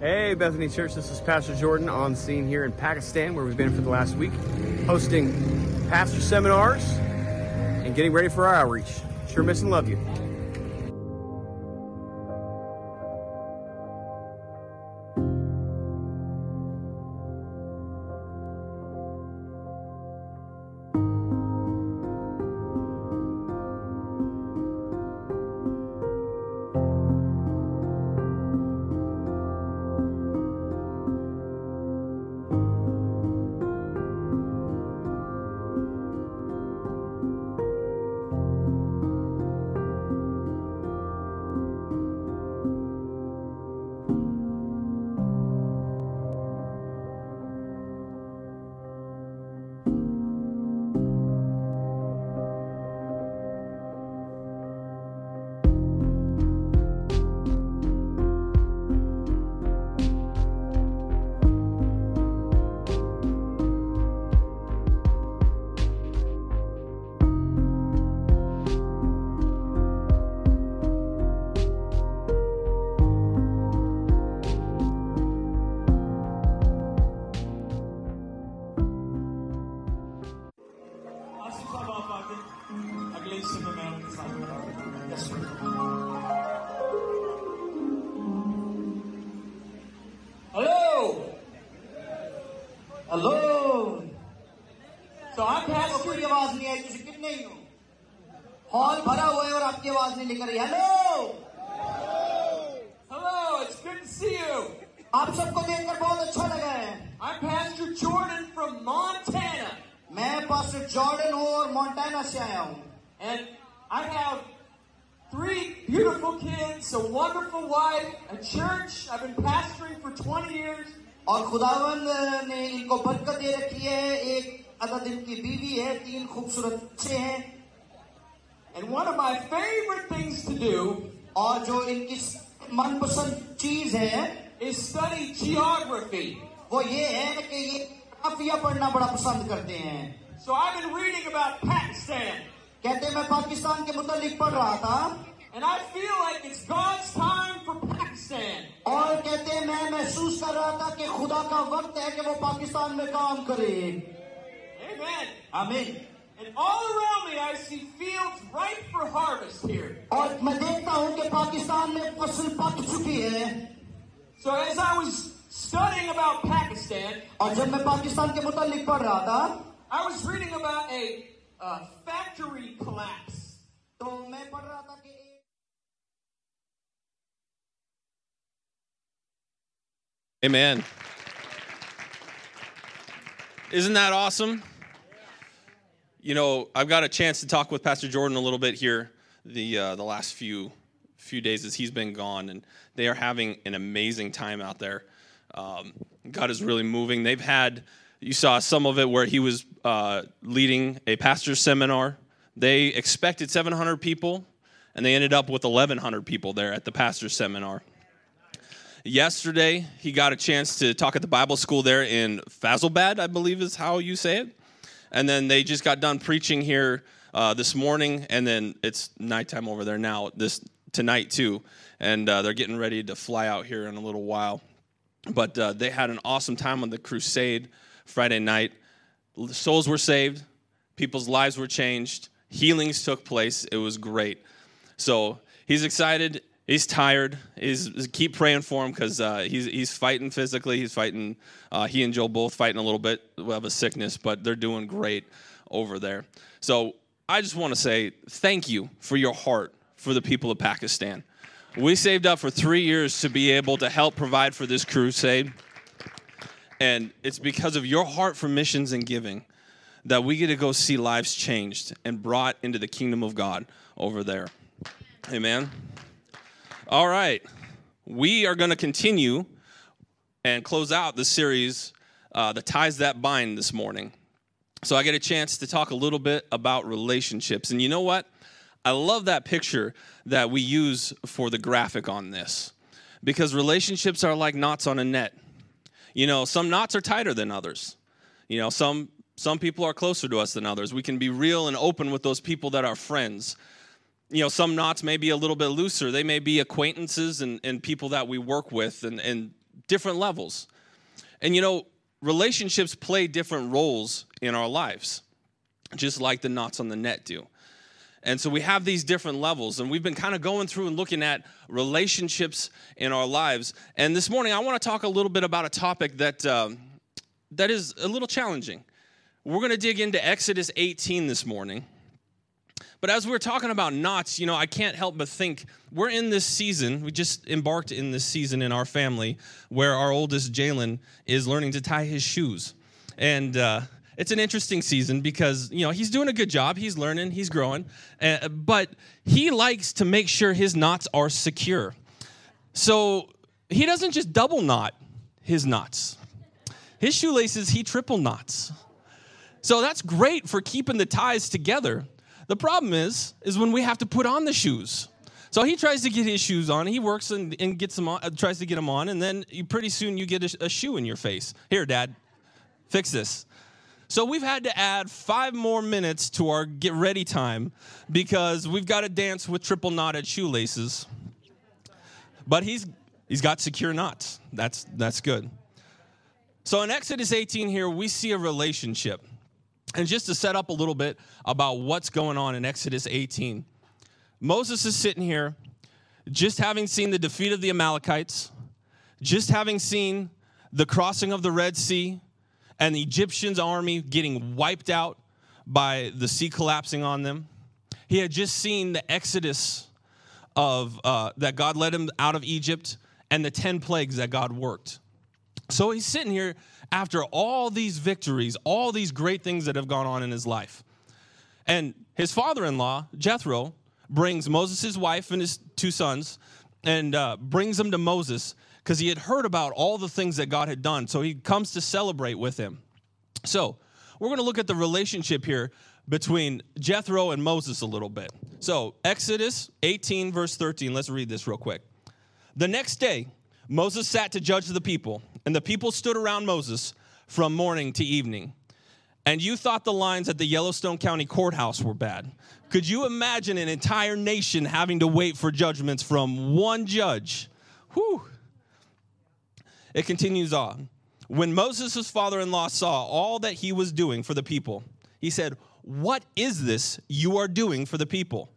Hey, Bethany Church, this is Pastor Jordan on scene here in Pakistan, where we've been for the last week, hosting pastor seminars and getting ready for our outreach. Sure miss and love you. आप अगले हिस्से में मैं उनके साथ हूँ। Hello I'm आपको Pastor. कोई आवाज़ नहीं आई, किसी कितने ही हो। हॉल भरा हुआ है और आपकी आवाज़ नहीं निकल रही। Hello जॉर्डन हूँ और मोन्टाना से आया हूँ and I have three beautiful kids, a wonderful wife, a church. I've been pastoring for 20 years. और खुदावन ने इनको बरकत दे रखी है एक अदद इनकी बीवी है तीन खूबसूरत बच्चे हैं And one of my favorite things to do और जो इनकी मनपसंद चीज है is study geography. वो ये है कि ये काफिया पढ़ना बड़ा पसंद करते हैं So I've been reading about Pakistan, कहते मैं पाकिस्तान के मुतालिक पढ़ रहा था and I feel like it's God's time for Pakistan. और कहते मैं महसूस कर रहा था कि खुदा का वक्त है कि वो पाकिस्तान में काम करे Amen. आमीन And all around me, I see fields ripe for harvest here. और मैं देखता हूँ कि पाकिस्तान में फसल पक चुकी है So as I was studying about Pakistan, और जब मैं पाकिस्तान के मुतालिक पढ़ रहा था I was reading about a factory collapse. Amen. Isn't that awesome? You know, I've got a chance to talk with Pastor Jordan a little bit here the uh, the last few few days as he's been gone, and they are having an amazing time out there. Um, God is really moving. They've had you saw some of it where he was uh, leading a pastor's seminar. They expected 700 people, and they ended up with 1,100 people there at the pastor's seminar. Yesterday, he got a chance to talk at the Bible school there in Fazlbad, I believe is how you say it. And then they just got done preaching here uh, this morning, and then it's nighttime over there now, this tonight too. And uh, they're getting ready to fly out here in a little while. But uh, they had an awesome time on the crusade Friday night. Souls were saved, people's lives were changed, healings took place. It was great. So he's excited. He's tired. He's keep praying for him because uh, he's he's fighting physically. He's fighting. Uh, he and Joel both fighting a little bit of a sickness, but they're doing great over there. So I just want to say thank you for your heart for the people of Pakistan. We saved up for three years to be able to help provide for this crusade, and it's because of your heart for missions and giving that we get to go see lives changed and brought into the kingdom of God over there. Amen. All right. We are going to continue and close out the series, uh, The Ties That Bind, this morning. So I get a chance to talk a little bit about relationships. And you know what? I love that picture that we use for the graphic on this because relationships are like knots on a net. You know, some knots are tighter than others. You know, some some people are closer to us than others. We can be real and open with those people that are friends. you know, some knots may be a little bit looser. They may be acquaintances and, and people that we work with and, and different levels. And you know, relationships play different roles in our lives, just like the knots on the net do. And so we have these different levels, and we've been kind of going through and looking at relationships in our lives. And this morning, I want to talk a little bit about a topic that um, that is a little challenging. We're going to dig into Exodus 18 this morning. But as we're talking about knots, you know, I can't help but think we're in this season. We just embarked in this season in our family where our oldest Jalen is learning to tie his shoes, and uh, it's an interesting season because you know he's doing a good job. He's learning, he's growing, uh, but he likes to make sure his knots are secure. So he doesn't just double knot his knots. His shoelaces he triple knots. So that's great for keeping the ties together. The problem is, is when we have to put on the shoes. So he tries to get his shoes on. He works and, and gets them on, uh, tries to get them on, and then you, pretty soon you get a, a shoe in your face. Here, Dad, fix this. So we've had to add five more minutes to our get ready time because we've got to dance with triple knotted shoelaces. But he's he's got secure knots. That's that's good. So in Exodus 18 here we see a relationship. And just to set up a little bit about what's going on in Exodus 18, Moses is sitting here just having seen the defeat of the Amalekites, just having seen the crossing of the Red Sea and the Egyptians' army getting wiped out by the sea collapsing on them. He had just seen the exodus of uh, that God led him out of Egypt and the 10 plagues that God worked. So he's sitting here after all these victories, all these great things that have gone on in his life. And his father in law, Jethro, brings Moses' wife and his two sons and uh, brings them to Moses because he had heard about all the things that God had done. So he comes to celebrate with him. So we're going to look at the relationship here between Jethro and Moses a little bit. So, Exodus 18, verse 13, let's read this real quick. The next day, Moses sat to judge the people, and the people stood around Moses from morning to evening. And you thought the lines at the Yellowstone County Courthouse were bad. Could you imagine an entire nation having to wait for judgments from one judge? Whew. It continues on. When Moses' father in law saw all that he was doing for the people, he said, What is this you are doing for the people?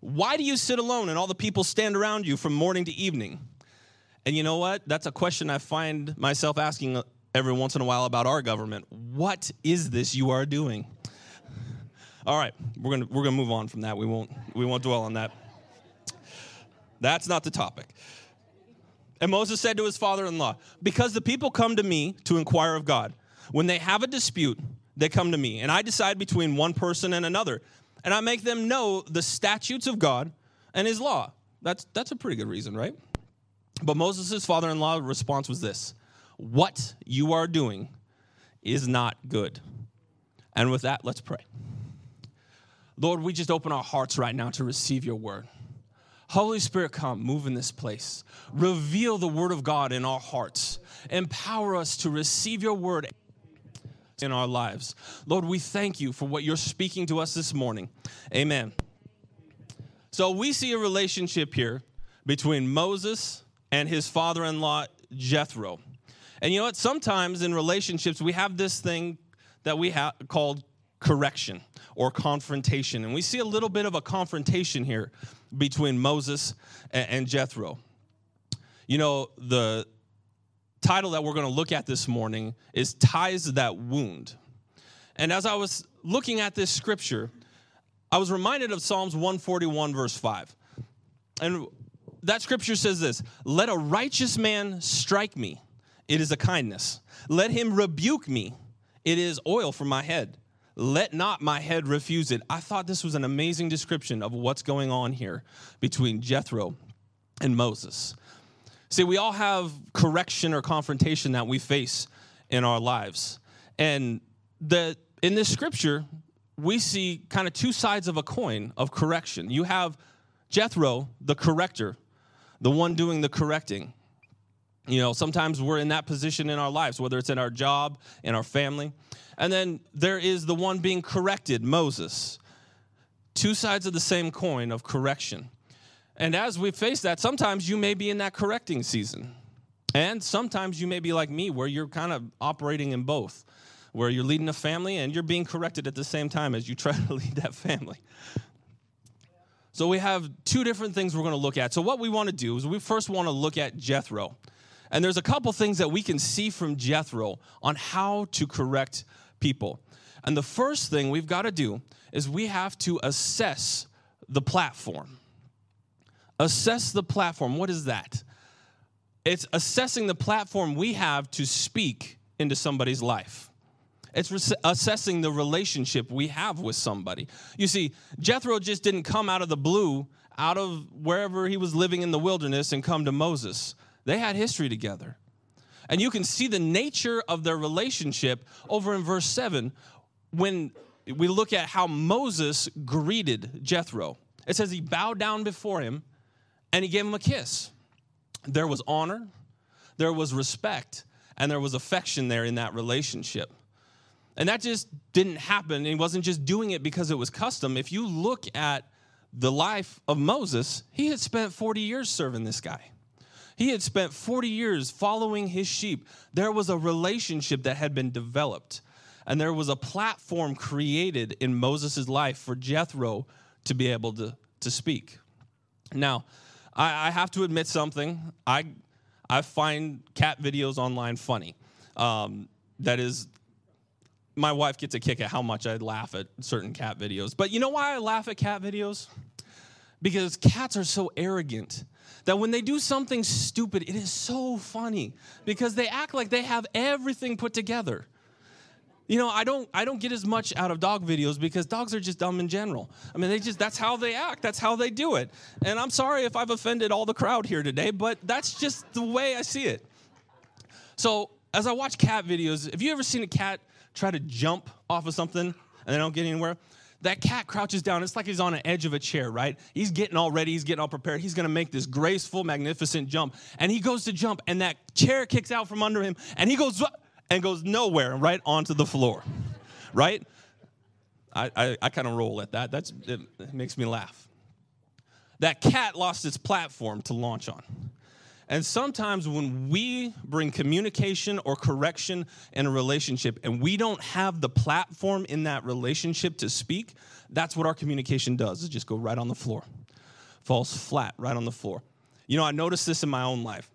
Why do you sit alone and all the people stand around you from morning to evening? And you know what? That's a question I find myself asking every once in a while about our government. What is this you are doing? All right, we're gonna we're gonna move on from that. We won't we won't dwell on that. That's not the topic. And Moses said to his father-in-law, "Because the people come to me to inquire of God. When they have a dispute, they come to me, and I decide between one person and another, and I make them know the statutes of God and His law." That's that's a pretty good reason, right? But Moses' father-in-law response was this: "What you are doing is not good." And with that, let's pray. Lord, we just open our hearts right now to receive your word. Holy Spirit, come, move in this place. Reveal the word of God in our hearts. Empower us to receive your word in our lives. Lord, we thank you for what you're speaking to us this morning. Amen. So we see a relationship here between Moses and his father in law, Jethro. And you know what? Sometimes in relationships, we have this thing that we have called correction or confrontation. And we see a little bit of a confrontation here between Moses and Jethro. You know, the title that we're going to look at this morning is Ties That Wound. And as I was looking at this scripture, I was reminded of Psalms 141, verse 5. And that scripture says this Let a righteous man strike me, it is a kindness. Let him rebuke me, it is oil for my head. Let not my head refuse it. I thought this was an amazing description of what's going on here between Jethro and Moses. See, we all have correction or confrontation that we face in our lives. And the, in this scripture, we see kind of two sides of a coin of correction. You have Jethro, the corrector, the one doing the correcting. You know, sometimes we're in that position in our lives, whether it's in our job, in our family. And then there is the one being corrected, Moses. two sides of the same coin of correction. And as we face that, sometimes you may be in that correcting season. And sometimes you may be like me, where you're kind of operating in both, where you're leading a family and you're being corrected at the same time as you try to lead that family. So we have two different things we're going to look at. So what we want to do is we first want to look at Jethro. And there's a couple things that we can see from Jethro on how to correct people. And the first thing we've got to do is we have to assess the platform. Assess the platform. What is that? It's assessing the platform we have to speak into somebody's life. It's re- assessing the relationship we have with somebody. You see, Jethro just didn't come out of the blue, out of wherever he was living in the wilderness, and come to Moses. They had history together. And you can see the nature of their relationship over in verse 7 when we look at how Moses greeted Jethro. It says he bowed down before him and he gave him a kiss. There was honor, there was respect, and there was affection there in that relationship. And that just didn't happen. He wasn't just doing it because it was custom. If you look at the life of Moses, he had spent 40 years serving this guy. He had spent 40 years following his sheep. There was a relationship that had been developed, and there was a platform created in Moses' life for Jethro to be able to, to speak. Now, I, I have to admit something. I, I find cat videos online funny. Um, that is, my wife gets a kick at how much I laugh at certain cat videos. But you know why I laugh at cat videos? Because cats are so arrogant that when they do something stupid, it is so funny because they act like they have everything put together. You know, I don't I don't get as much out of dog videos because dogs are just dumb in general. I mean, they just that's how they act. That's how they do it. And I'm sorry if I've offended all the crowd here today, but that's just the way I see it. So, as I watch cat videos, have you ever seen a cat try to jump off of something and they don't get anywhere? That cat crouches down. It's like he's on an edge of a chair, right? He's getting all ready, he's getting all prepared. He's gonna make this graceful, magnificent jump. And he goes to jump, and that chair kicks out from under him, and he goes and goes nowhere, right onto the floor, right? I, I, I kind of roll at that. That's, it makes me laugh. That cat lost its platform to launch on. And sometimes when we bring communication or correction in a relationship and we don't have the platform in that relationship to speak, that's what our communication does. is just go right on the floor. Falls flat right on the floor. You know, I noticed this in my own life.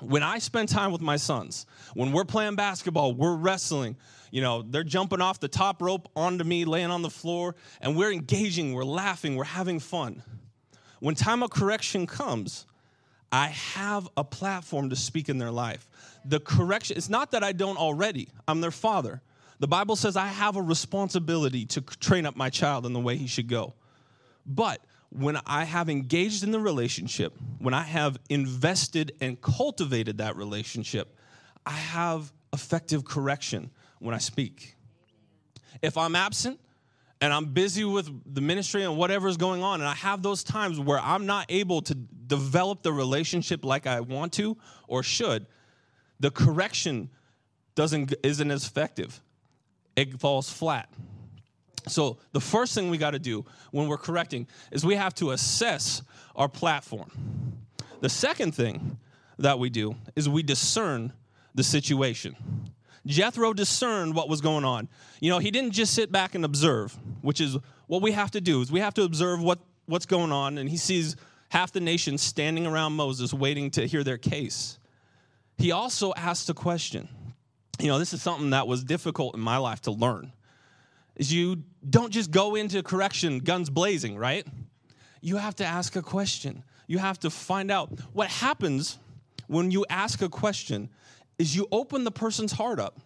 When I spend time with my sons, when we're playing basketball, we're wrestling, you know, they're jumping off the top rope onto me, laying on the floor, and we're engaging, we're laughing, we're having fun. When time of correction comes, I have a platform to speak in their life. The correction, it's not that I don't already, I'm their father. The Bible says I have a responsibility to train up my child in the way he should go. But when I have engaged in the relationship, when I have invested and cultivated that relationship, I have effective correction when I speak. If I'm absent, and I'm busy with the ministry and whatever is going on, and I have those times where I'm not able to develop the relationship like I want to or should, the correction doesn't isn't as effective. It falls flat. So the first thing we got to do when we're correcting is we have to assess our platform. The second thing that we do is we discern the situation. Jethro discerned what was going on. You know, he didn't just sit back and observe, which is what we have to do. Is we have to observe what, what's going on, and he sees half the nation standing around Moses waiting to hear their case. He also asked a question. You know, this is something that was difficult in my life to learn. Is you don't just go into correction guns blazing, right? You have to ask a question. You have to find out what happens when you ask a question is you open the person's heart up.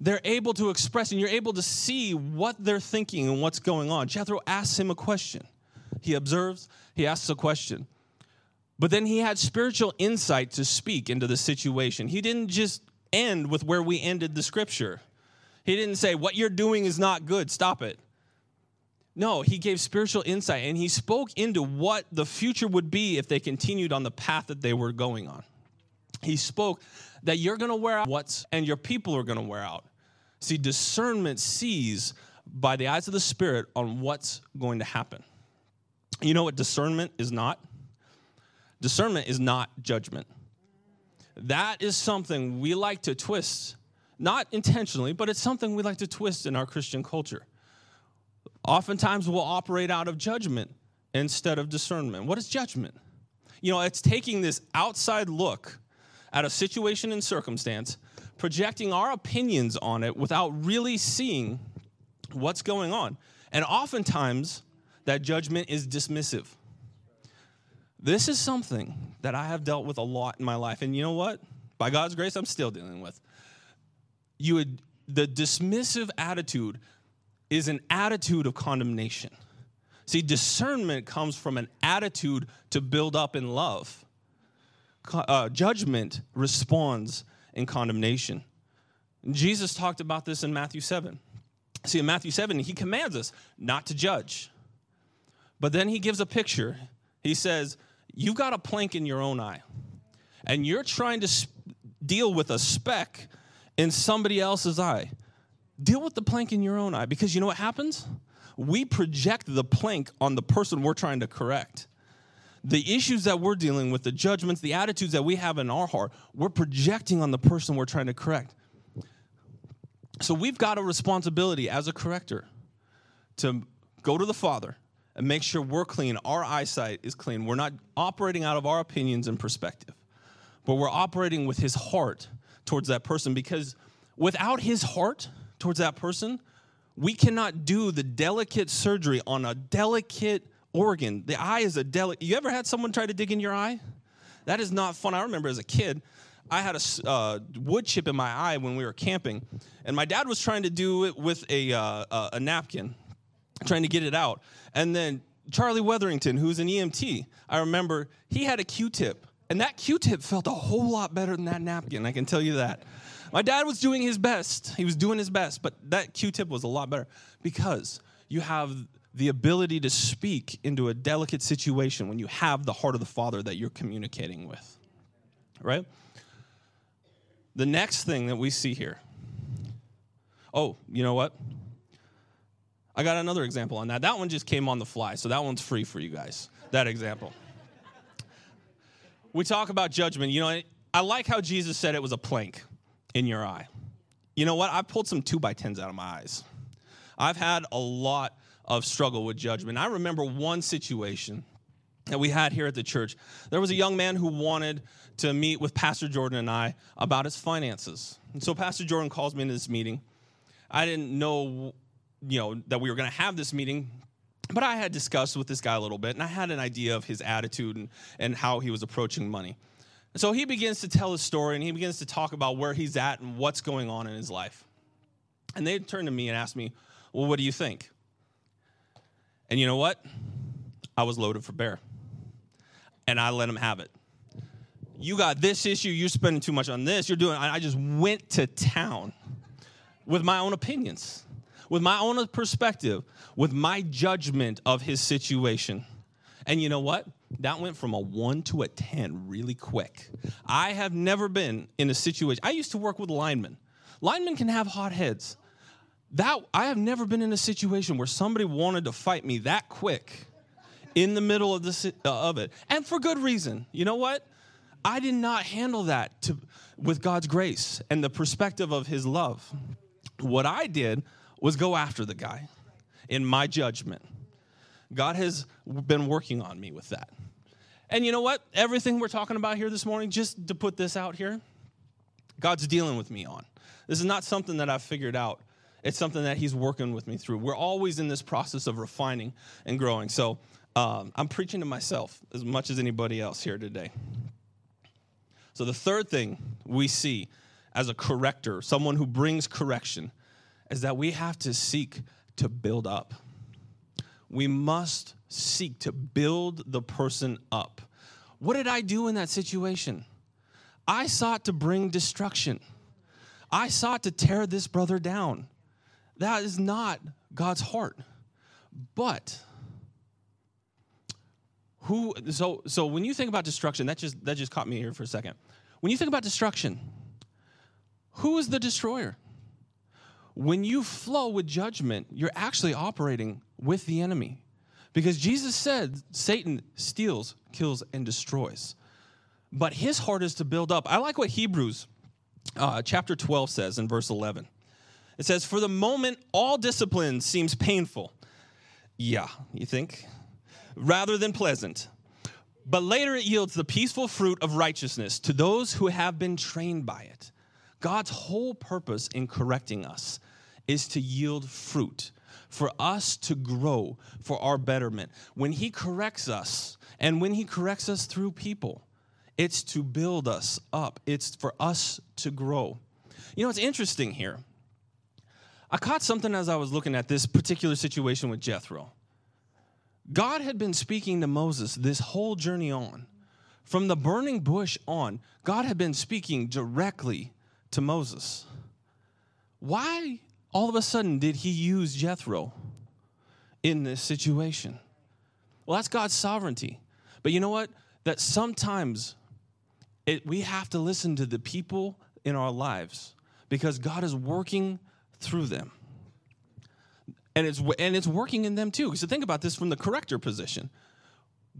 They're able to express and you're able to see what they're thinking and what's going on. Jethro asks him a question. He observes, he asks a question. But then he had spiritual insight to speak into the situation. He didn't just end with where we ended the scripture. He didn't say, What you're doing is not good, stop it. No, he gave spiritual insight and he spoke into what the future would be if they continued on the path that they were going on. He spoke that you're going to wear out what's and your people are going to wear out. See, discernment sees by the eyes of the Spirit on what's going to happen. You know what discernment is not? Discernment is not judgment. That is something we like to twist, not intentionally, but it's something we like to twist in our Christian culture. Oftentimes we'll operate out of judgment instead of discernment. What is judgment? You know, it's taking this outside look at a situation and circumstance, projecting our opinions on it without really seeing what's going on. And oftentimes, that judgment is dismissive. This is something that I have dealt with a lot in my life. And you know what? By God's grace, I'm still dealing with. You would, the dismissive attitude is an attitude of condemnation. See, discernment comes from an attitude to build up in love. Uh, judgment responds in condemnation. Jesus talked about this in Matthew 7. See, in Matthew 7, he commands us not to judge. But then he gives a picture. He says, You've got a plank in your own eye, and you're trying to sp- deal with a speck in somebody else's eye. Deal with the plank in your own eye because you know what happens? We project the plank on the person we're trying to correct. The issues that we're dealing with, the judgments, the attitudes that we have in our heart, we're projecting on the person we're trying to correct. So we've got a responsibility as a corrector to go to the Father and make sure we're clean, our eyesight is clean. We're not operating out of our opinions and perspective, but we're operating with His heart towards that person because without His heart towards that person, we cannot do the delicate surgery on a delicate organ. The eye is a delicate. You ever had someone try to dig in your eye? That is not fun. I remember as a kid, I had a uh, wood chip in my eye when we were camping, and my dad was trying to do it with a, uh, a napkin, trying to get it out. And then Charlie Weatherington, who's an EMT, I remember he had a Q-tip, and that Q-tip felt a whole lot better than that napkin. I can tell you that. My dad was doing his best. He was doing his best, but that Q-tip was a lot better because you have the ability to speak into a delicate situation when you have the heart of the Father that you're communicating with. Right? The next thing that we see here. Oh, you know what? I got another example on that. That one just came on the fly, so that one's free for you guys. That example. we talk about judgment. You know, I like how Jesus said it was a plank in your eye. You know what? I've pulled some two by tens out of my eyes. I've had a lot of struggle with judgment. I remember one situation that we had here at the church. There was a young man who wanted to meet with Pastor Jordan and I about his finances. And so Pastor Jordan calls me into this meeting. I didn't know, you know, that we were going to have this meeting, but I had discussed with this guy a little bit, and I had an idea of his attitude and, and how he was approaching money. And so he begins to tell his story, and he begins to talk about where he's at and what's going on in his life. And they turned to me and asked me, Well, what do you think? And you know what? I was loaded for bear. And I let him have it you got this issue, you're spending too much on this, you're doing, I just went to town with my own opinions, with my own perspective, with my judgment of his situation. And you know what? That went from a one to a 10 really quick. I have never been in a situation, I used to work with linemen. Linemen can have hot heads. That, I have never been in a situation where somebody wanted to fight me that quick in the middle of, the, uh, of it. And for good reason. You know what? I did not handle that to, with God's grace and the perspective of His love. What I did was go after the guy in my judgment. God has been working on me with that. And you know what? Everything we're talking about here this morning, just to put this out here, God's dealing with me on. This is not something that I've figured out. It's something that He's working with me through. We're always in this process of refining and growing. So um, I'm preaching to myself as much as anybody else here today. So, the third thing we see as a corrector, someone who brings correction, is that we have to seek to build up. We must seek to build the person up. What did I do in that situation? I sought to bring destruction. I sought to tear this brother down. That is not God's heart. But who so so when you think about destruction that just that just caught me here for a second when you think about destruction who is the destroyer when you flow with judgment, you're actually operating with the enemy. Because Jesus said Satan steals, kills, and destroys. But his heart is to build up. I like what Hebrews uh, chapter 12 says in verse 11. It says, For the moment, all discipline seems painful. Yeah, you think? Rather than pleasant. But later it yields the peaceful fruit of righteousness to those who have been trained by it. God's whole purpose in correcting us is to yield fruit, for us to grow, for our betterment. When He corrects us, and when He corrects us through people, it's to build us up, it's for us to grow. You know, it's interesting here. I caught something as I was looking at this particular situation with Jethro. God had been speaking to Moses this whole journey on. From the burning bush on, God had been speaking directly to Moses. Why all of a sudden did he use Jethro in this situation? Well, that's God's sovereignty. But you know what? That sometimes it, we have to listen to the people in our lives because God is working through them. And it's, and it's working in them too. So think about this from the corrector position.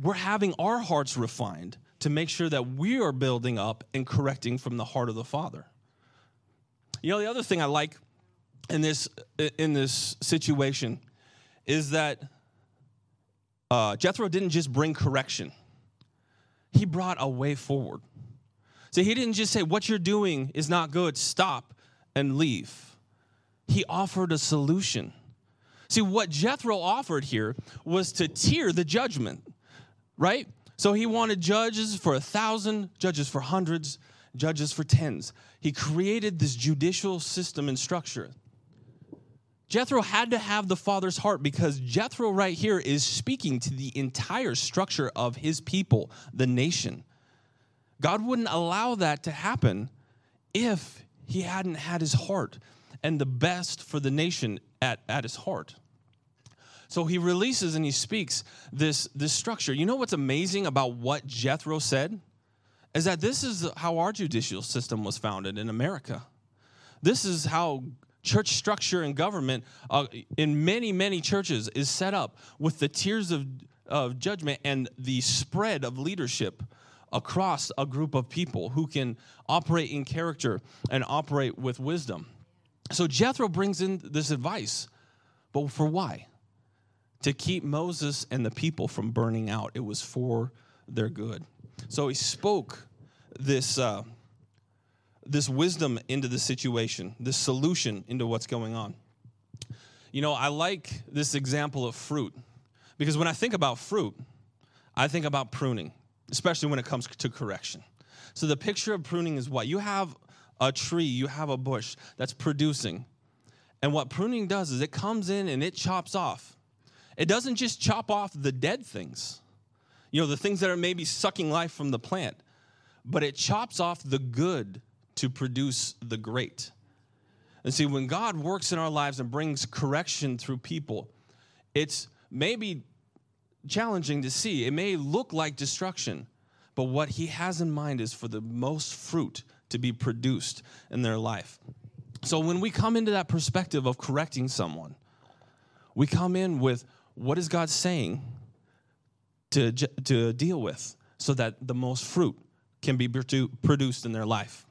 We're having our hearts refined to make sure that we are building up and correcting from the heart of the Father. You know, the other thing I like in this in this situation is that uh, Jethro didn't just bring correction; he brought a way forward. So he didn't just say, "What you're doing is not good. Stop and leave." He offered a solution. See, what Jethro offered here was to tier the judgment, right? So he wanted judges for a thousand, judges for hundreds, judges for tens. He created this judicial system and structure. Jethro had to have the father's heart because Jethro, right here, is speaking to the entire structure of his people, the nation. God wouldn't allow that to happen if he hadn't had his heart and the best for the nation at, at his heart. So he releases and he speaks this, this structure. You know what's amazing about what Jethro said? Is that this is how our judicial system was founded in America. This is how church structure and government uh, in many, many churches is set up with the tiers of, of judgment and the spread of leadership across a group of people who can operate in character and operate with wisdom. So Jethro brings in this advice, but for why? to keep Moses and the people from burning out. It was for their good. So he spoke this, uh, this wisdom into the situation, this solution into what's going on. You know, I like this example of fruit because when I think about fruit, I think about pruning, especially when it comes to correction. So the picture of pruning is what? You have a tree, you have a bush that's producing. And what pruning does is it comes in and it chops off it doesn't just chop off the dead things, you know, the things that are maybe sucking life from the plant, but it chops off the good to produce the great. And see, when God works in our lives and brings correction through people, it's maybe challenging to see. It may look like destruction, but what He has in mind is for the most fruit to be produced in their life. So when we come into that perspective of correcting someone, we come in with what is God saying to, to deal with so that the most fruit can be produced in their life?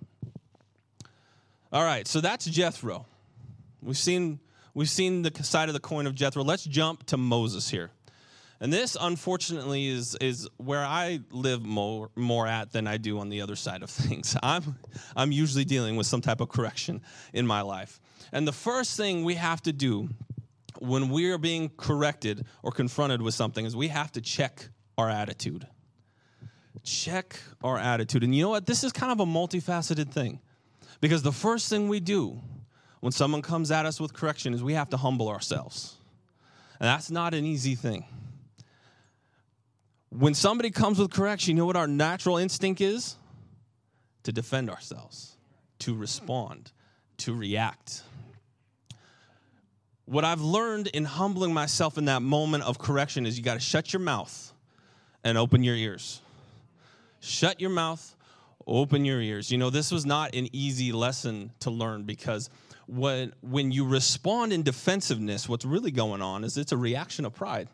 All right, so that's Jethro. We've seen, we've seen the side of the coin of Jethro. Let's jump to Moses here. And this, unfortunately, is, is where I live more, more at than I do on the other side of things. I'm, I'm usually dealing with some type of correction in my life. And the first thing we have to do when we are being corrected or confronted with something is we have to check our attitude. Check our attitude. And you know what? This is kind of a multifaceted thing because the first thing we do when someone comes at us with correction is we have to humble ourselves. And that's not an easy thing. When somebody comes with correction, you know what our natural instinct is? To defend ourselves, to respond, to react what I've learned in humbling myself in that moment of correction is you got to shut your mouth and open your ears. Shut your mouth, open your ears. You know, this was not an easy lesson to learn because when when you respond in defensiveness, what's really going on is it's a reaction of pride.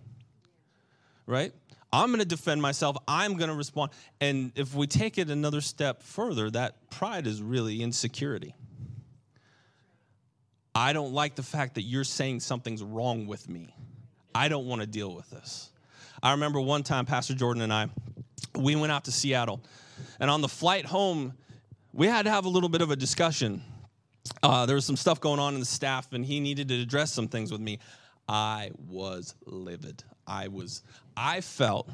Right? I'm going to defend myself. I'm going to respond. And if we take it another step further, that pride is really insecurity. I don't like the fact that you're saying something's wrong with me. I don't want to deal with this. I remember one time, Pastor Jordan and I, we went out to Seattle. And on the flight home, we had to have a little bit of a discussion. Uh, there was some stuff going on in the staff, and he needed to address some things with me. I was livid. I was, I felt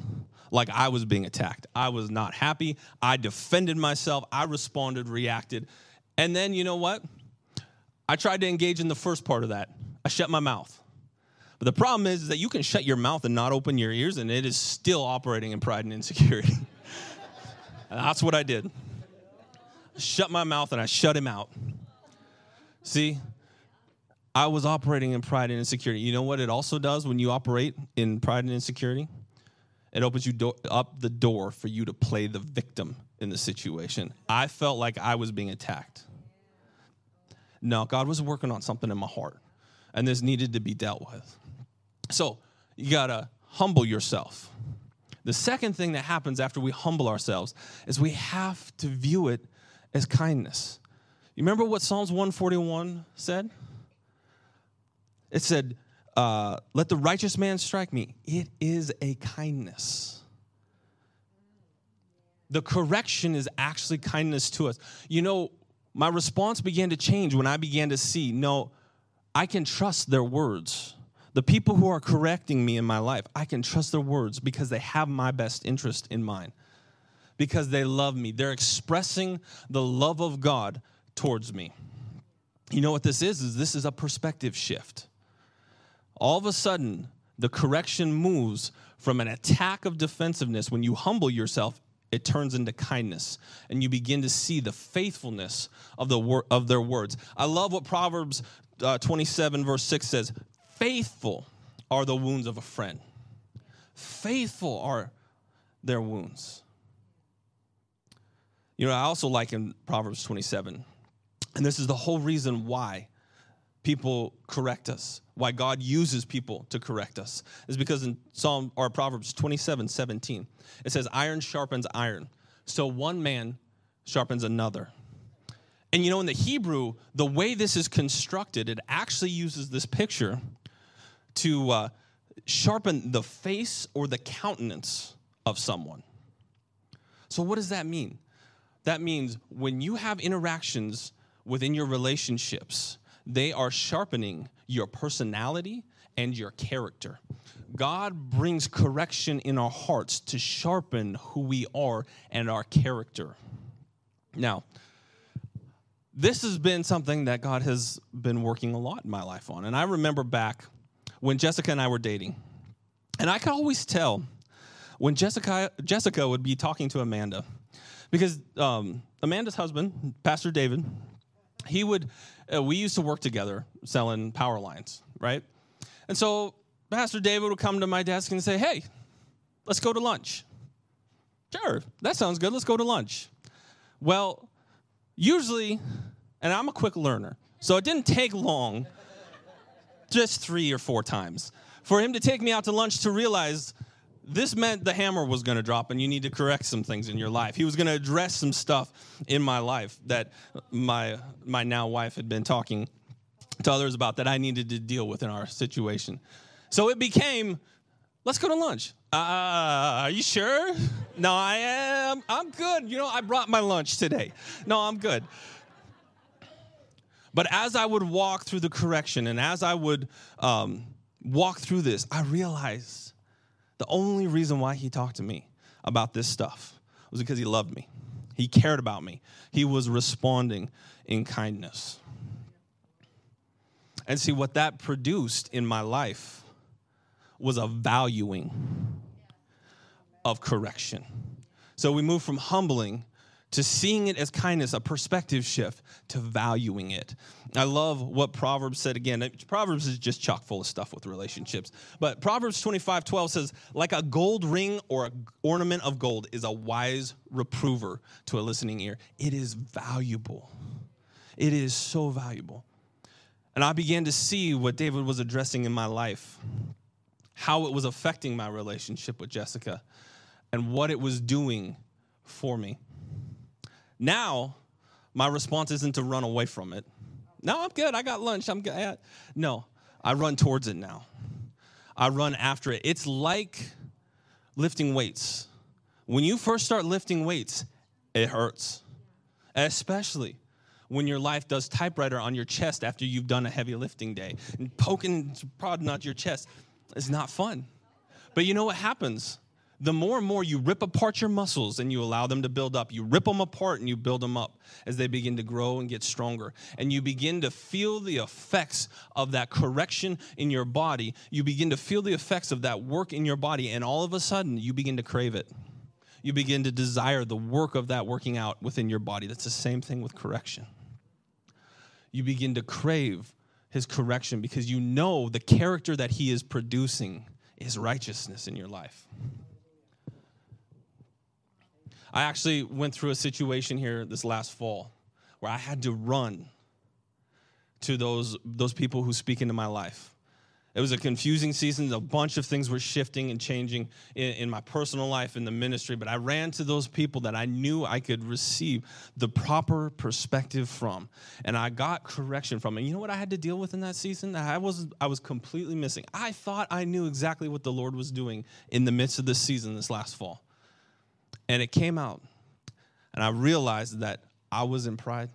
like I was being attacked. I was not happy. I defended myself. I responded, reacted. And then, you know what? I tried to engage in the first part of that. I shut my mouth. But the problem is, is that you can shut your mouth and not open your ears, and it is still operating in pride and insecurity. and that's what I did. I shut my mouth and I shut him out. See, I was operating in pride and insecurity. You know what it also does when you operate in pride and insecurity? It opens you do- up the door for you to play the victim in the situation. I felt like I was being attacked. No, God was working on something in my heart, and this needed to be dealt with. So you got to humble yourself. The second thing that happens after we humble ourselves is we have to view it as kindness. You remember what Psalms 141 said? It said, uh, Let the righteous man strike me. It is a kindness. The correction is actually kindness to us. You know, my response began to change when I began to see no, I can trust their words. The people who are correcting me in my life, I can trust their words because they have my best interest in mind, because they love me. They're expressing the love of God towards me. You know what this is? Is this is a perspective shift. All of a sudden, the correction moves from an attack of defensiveness. When you humble yourself it turns into kindness and you begin to see the faithfulness of the wor- of their words. I love what proverbs uh, 27 verse 6 says faithful are the wounds of a friend. Faithful are their wounds. You know i also like in proverbs 27 and this is the whole reason why people correct us, why God uses people to correct us, is because in Psalm or Proverbs 27 17, it says, Iron sharpens iron. So one man sharpens another. And you know, in the Hebrew, the way this is constructed, it actually uses this picture to uh, sharpen the face or the countenance of someone. So, what does that mean? That means when you have interactions within your relationships, they are sharpening your personality and your character. God brings correction in our hearts to sharpen who we are and our character. Now, this has been something that God has been working a lot in my life on. And I remember back when Jessica and I were dating, and I could always tell when Jessica, Jessica would be talking to Amanda, because um, Amanda's husband, Pastor David, he would uh, we used to work together selling power lines, right? And so Pastor David would come to my desk and say, Hey, let's go to lunch. Sure, that sounds good. Let's go to lunch. Well, usually, and I'm a quick learner, so it didn't take long, just three or four times, for him to take me out to lunch to realize this meant the hammer was going to drop and you need to correct some things in your life. He was going to address some stuff in my life that my my now wife had been talking to others about that I needed to deal with in our situation. So it became let's go to lunch. Uh, are you sure? No, I am. I'm good. You know, I brought my lunch today. No, I'm good. But as I would walk through the correction and as I would um, walk through this, I realized the only reason why he talked to me about this stuff was because he loved me. He cared about me. He was responding in kindness. And see, what that produced in my life was a valuing of correction. So we move from humbling to seeing it as kindness, a perspective shift, to valuing it. I love what Proverbs said again. Proverbs is just chock full of stuff with relationships. But Proverbs 25 12 says, like a gold ring or an ornament of gold is a wise reprover to a listening ear. It is valuable. It is so valuable. And I began to see what David was addressing in my life, how it was affecting my relationship with Jessica, and what it was doing for me. Now, my response isn't to run away from it. No, I'm good. I got lunch. I'm good. No, I run towards it now. I run after it. It's like lifting weights. When you first start lifting weights, it hurts, especially when your life does typewriter on your chest after you've done a heavy lifting day. And poking, prodding out your chest is not fun. But you know what happens? The more and more you rip apart your muscles and you allow them to build up, you rip them apart and you build them up as they begin to grow and get stronger. And you begin to feel the effects of that correction in your body. You begin to feel the effects of that work in your body, and all of a sudden, you begin to crave it you begin to desire the work of that working out within your body. That's the same thing with correction. You begin to crave his correction because you know the character that he is producing is righteousness in your life. I actually went through a situation here this last fall where I had to run to those, those people who speak into my life. It was a confusing season. A bunch of things were shifting and changing in, in, my personal life, in the ministry. But I ran to those people that I knew I could receive the proper perspective from. And I got correction from. And you know what I had to deal with in that season? I was, I was completely missing. I thought I knew exactly what the Lord was doing in the midst of this season this last fall. And it came out. And I realized that I was in pride.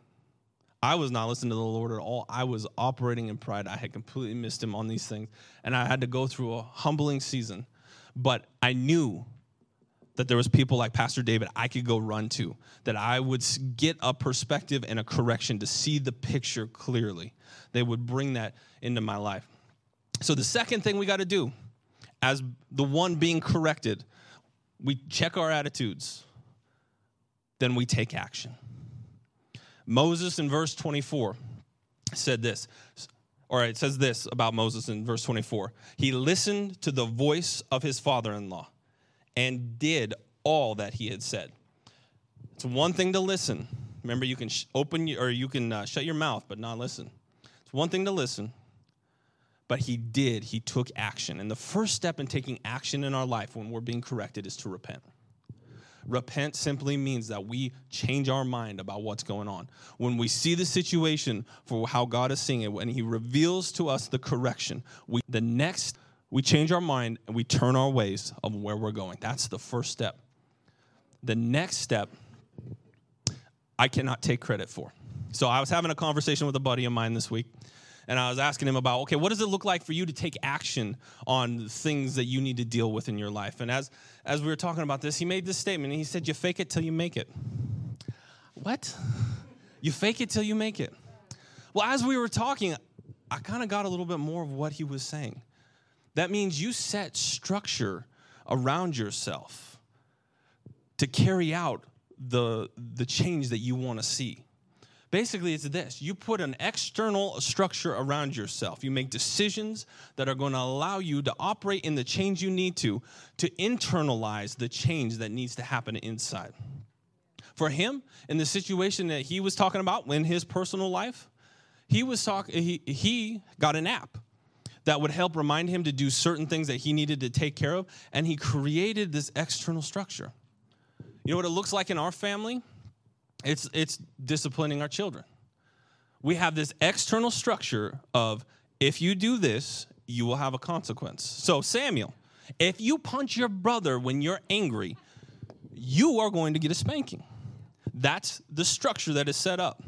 I was not listening to the Lord at all. I was operating in pride. I had completely missed him on these things. And I had to go through a humbling season. But I knew that there was people like Pastor David I could go run to, that I would get a perspective and a correction to see the picture clearly. They would bring that into my life. So the second thing we got to do as the one being corrected, we check our attitudes. Then we take action. Moses in verse 24 said this, or it says this about Moses in verse 24. He listened to the voice of his father in law and did all that he had said. It's one thing to listen. Remember, you can open or you can uh, shut your mouth, but not listen. It's one thing to listen, but he did. He took action. And the first step in taking action in our life when we're being corrected is to repent. Repent simply means that we change our mind about what's going on. When we see the situation for how God is seeing it, when He reveals to us the correction, we the next we change our mind and we turn our ways of where we're going. That's the first step. The next step, I cannot take credit for. So I was having a conversation with a buddy of mine this week and I was asking him about, okay, what does it look like for you to take action on things that you need to deal with in your life? And as as we were talking about this, he made this statement. He said, "You fake it till you make it." What? You fake it till you make it. Well, as we were talking, I kind of got a little bit more of what he was saying. That means you set structure around yourself to carry out the, the change that you want to see. Basically, it's this you put an external structure around yourself. You make decisions that are going to allow you to operate in the change you need to, to internalize the change that needs to happen inside. For him, in the situation that he was talking about in his personal life, he was talking, he, he got an app that would help remind him to do certain things that he needed to take care of, and he created this external structure. You know what it looks like in our family? It's, it's disciplining our children. We have this external structure of if you do this, you will have a consequence. So, Samuel, if you punch your brother when you're angry, you are going to get a spanking. That's the structure that is set up.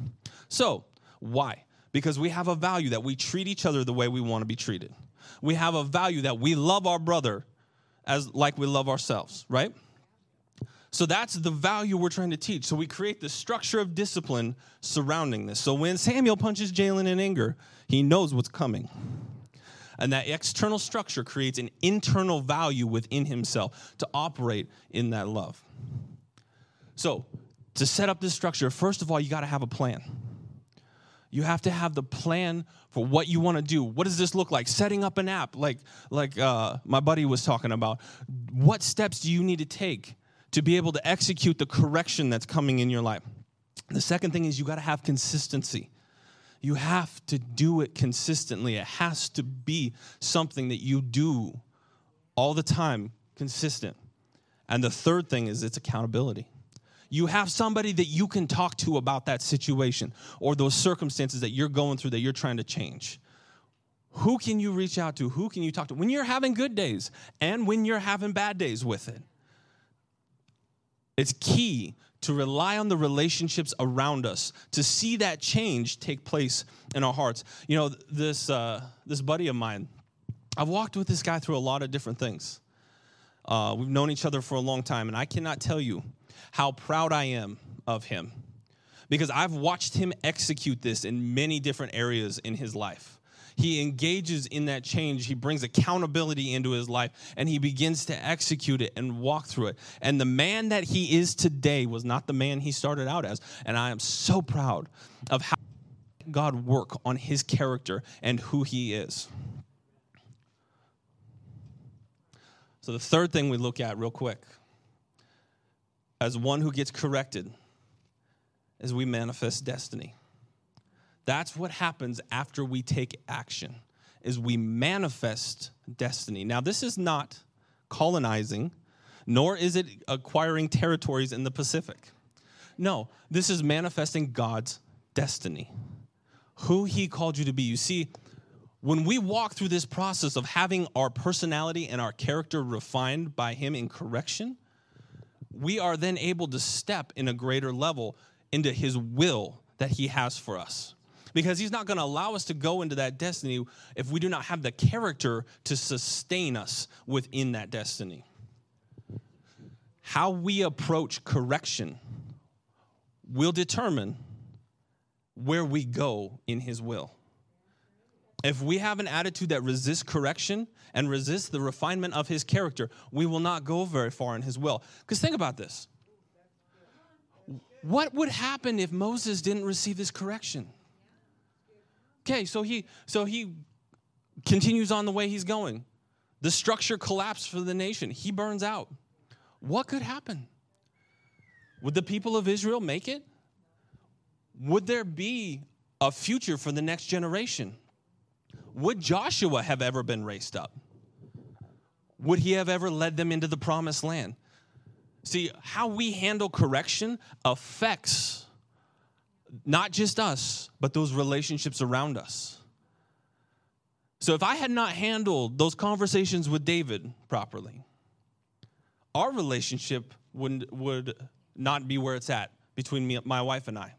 So, why? Because we have a value that we treat each other the way we want to be treated. We have a value that we love our brother as like we love ourselves, right? So that's the value we're trying to teach. So we create the structure of discipline surrounding this. So when Samuel punches Jalen in anger, he knows what's coming. And that external structure creates an internal value within himself to operate in that love. So, to set up this structure, first of all, you got to have a plan. You have to have the plan for what you want to do. What does this look like? Setting up an app, like like uh, my buddy was talking about. What steps do you need to take? To be able to execute the correction that's coming in your life. The second thing is you got to have consistency. You have to do it consistently. It has to be something that you do all the time, consistent. And the third thing is it's accountability. You have somebody that you can talk to about that situation or those circumstances that you're going through that you're trying to change. Who can you reach out to? Who can you talk to? When you're having good days and when you're having bad days with it. It's key to rely on the relationships around us to see that change take place in our hearts. You know, this, uh, this buddy of mine, I've walked with this guy through a lot of different things. Uh, we've known each other for a long time, and I cannot tell you how proud I am of him because I've watched him execute this in many different areas in his life. He engages in that change. He brings accountability into his life and he begins to execute it and walk through it. And the man that he is today was not the man he started out as. And I am so proud of how God work on his character and who he is. So, the third thing we look at, real quick, as one who gets corrected, is we manifest destiny. That's what happens after we take action is we manifest destiny. Now this is not colonizing nor is it acquiring territories in the Pacific. No, this is manifesting God's destiny. Who he called you to be. You see, when we walk through this process of having our personality and our character refined by him in correction, we are then able to step in a greater level into his will that he has for us because he's not going to allow us to go into that destiny if we do not have the character to sustain us within that destiny. How we approach correction will determine where we go in his will. If we have an attitude that resists correction and resists the refinement of his character, we will not go very far in his will. Because think about this. What would happen if Moses didn't receive this correction? Okay, so he so he continues on the way he's going. The structure collapsed for the nation. He burns out. What could happen? Would the people of Israel make it? Would there be a future for the next generation? Would Joshua have ever been raised up? Would he have ever led them into the promised land? See, how we handle correction affects not just us, but those relationships around us. So if I had not handled those conversations with David properly, our relationship would, would not be where it's at between me, my wife and I.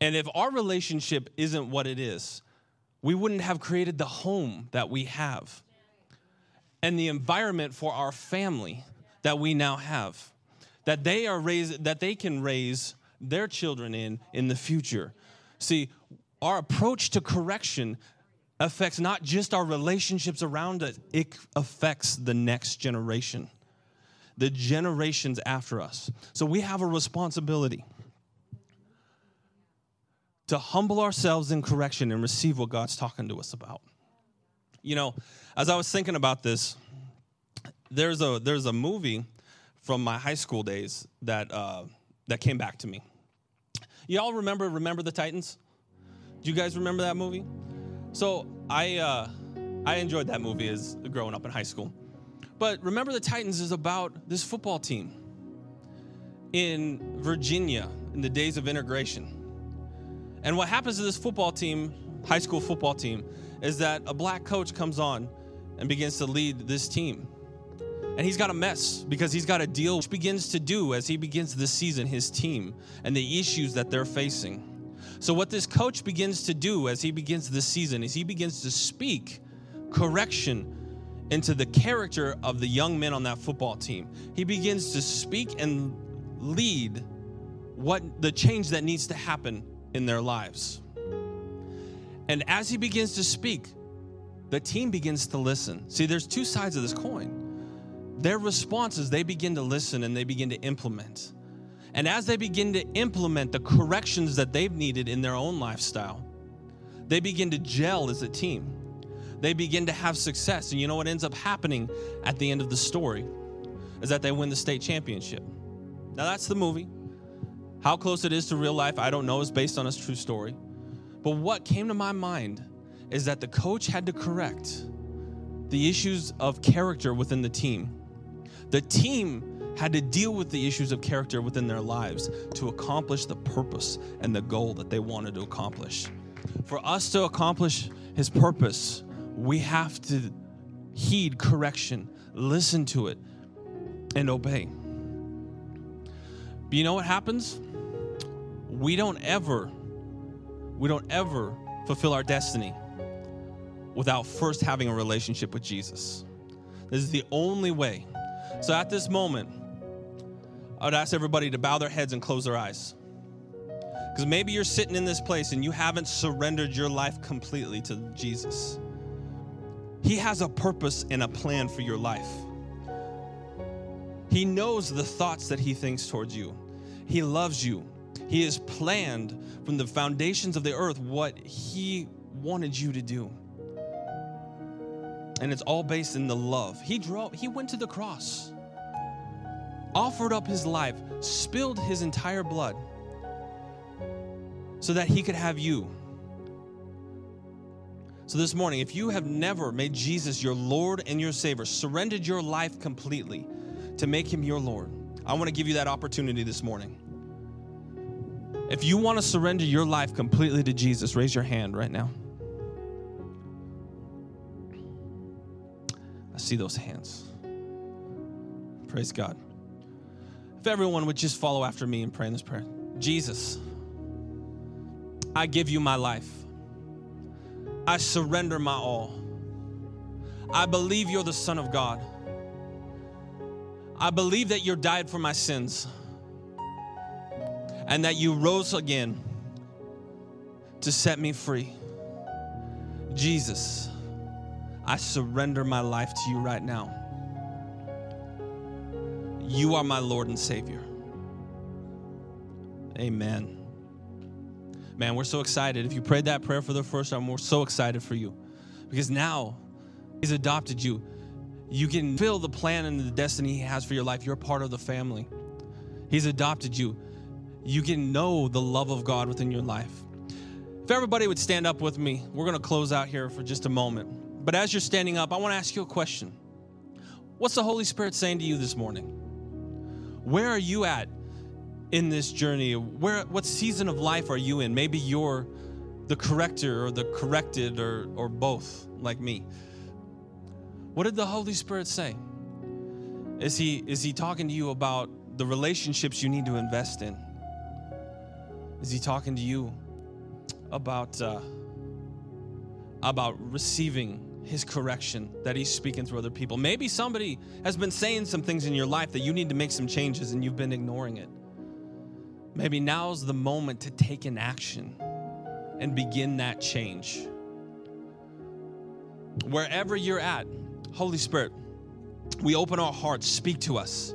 And if our relationship isn't what it is, we wouldn't have created the home that we have and the environment for our family that we now have. That they are raised, that they can raise their children in in the future. See, our approach to correction affects not just our relationships around us, it affects the next generation, the generations after us. So we have a responsibility to humble ourselves in correction and receive what God's talking to us about. You know, as I was thinking about this, there's a there's a movie from my high school days that uh, that came back to me. Y'all remember Remember the Titans? Do you guys remember that movie? So I uh, I enjoyed that movie as growing up in high school. But Remember the Titans is about this football team in Virginia in the days of integration. And what happens to this football team, high school football team, is that a black coach comes on and begins to lead this team. And he's got a mess because he's got a deal which begins to do as he begins this season, his team, and the issues that they're facing. So, what this coach begins to do as he begins this season is he begins to speak correction into the character of the young men on that football team. He begins to speak and lead what the change that needs to happen in their lives. And as he begins to speak, the team begins to listen. See, there's two sides of this coin their response is they begin to listen and they begin to implement. And as they begin to implement the corrections that they've needed in their own lifestyle, they begin to gel as a team. They begin to have success. And you know what ends up happening at the end of the story is that they win the state championship. Now, that's the movie. How close it is to real life, I don't know. It's based on a true story. But what came to my mind is that the coach had to correct the issues of character within the team. The team had to deal with the issues of character within their lives to accomplish the purpose and the goal that they wanted to accomplish. For us to accomplish his purpose, we have to heed correction, listen to it, and obey. But you know what happens? We don't ever, we don't ever fulfill our destiny without first having a relationship with Jesus. This is the only way. So at this moment, I would ask everybody to bow their heads and close their eyes. Because maybe you're sitting in this place and you haven't surrendered your life completely to Jesus. He has a purpose and a plan for your life. He knows the thoughts that He thinks towards you. He loves you. He has planned from the foundations of the earth what He wanted you to do. And it's all based in the love. He drove, He went to the cross, offered up His life, spilled His entire blood so that He could have you. So, this morning, if you have never made Jesus your Lord and your Savior, surrendered your life completely to make Him your Lord, I want to give you that opportunity this morning. If you want to surrender your life completely to Jesus, raise your hand right now. I see those hands. Praise God. If everyone would just follow after me and pray in this prayer Jesus, I give you my life. I surrender my all. I believe you're the Son of God. I believe that you died for my sins and that you rose again to set me free. Jesus, I surrender my life to you right now. You are my Lord and Savior. Amen. Man, we're so excited. If you prayed that prayer for the first time, we're so excited for you because now He's adopted you. You can feel the plan and the destiny He has for your life. You're part of the family. He's adopted you. You can know the love of God within your life. If everybody would stand up with me, we're going to close out here for just a moment. But as you're standing up, I want to ask you a question. What's the Holy Spirit saying to you this morning? Where are you at in this journey? Where what season of life are you in? Maybe you're the corrector or the corrected or or both, like me. What did the Holy Spirit say? Is he is he talking to you about the relationships you need to invest in? Is he talking to you about uh, about receiving his correction that he's speaking through other people? Maybe somebody has been saying some things in your life that you need to make some changes and you've been ignoring it. Maybe now's the moment to take an action and begin that change. Wherever you're at, Holy Spirit, we open our hearts, speak to us.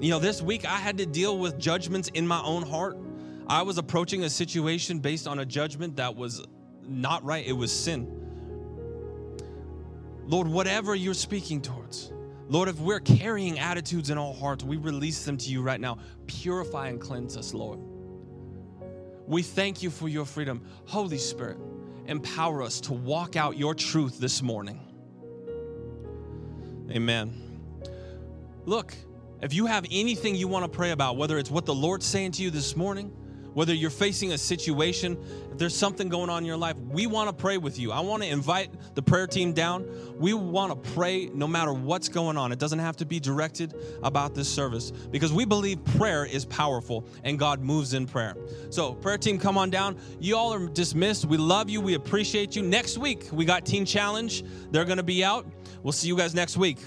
You know, this week I had to deal with judgments in my own heart. I was approaching a situation based on a judgment that was not right, it was sin. Lord, whatever you're speaking towards, Lord, if we're carrying attitudes in our hearts, we release them to you right now. Purify and cleanse us, Lord. We thank you for your freedom. Holy Spirit, empower us to walk out your truth this morning. Amen. Look, if you have anything you want to pray about, whether it's what the Lord's saying to you this morning, whether you're facing a situation, if there's something going on in your life, we want to pray with you. I want to invite the prayer team down. We want to pray no matter what's going on. It doesn't have to be directed about this service because we believe prayer is powerful and God moves in prayer. So, prayer team, come on down. You all are dismissed. We love you. We appreciate you. Next week, we got Teen Challenge. They're going to be out. We'll see you guys next week.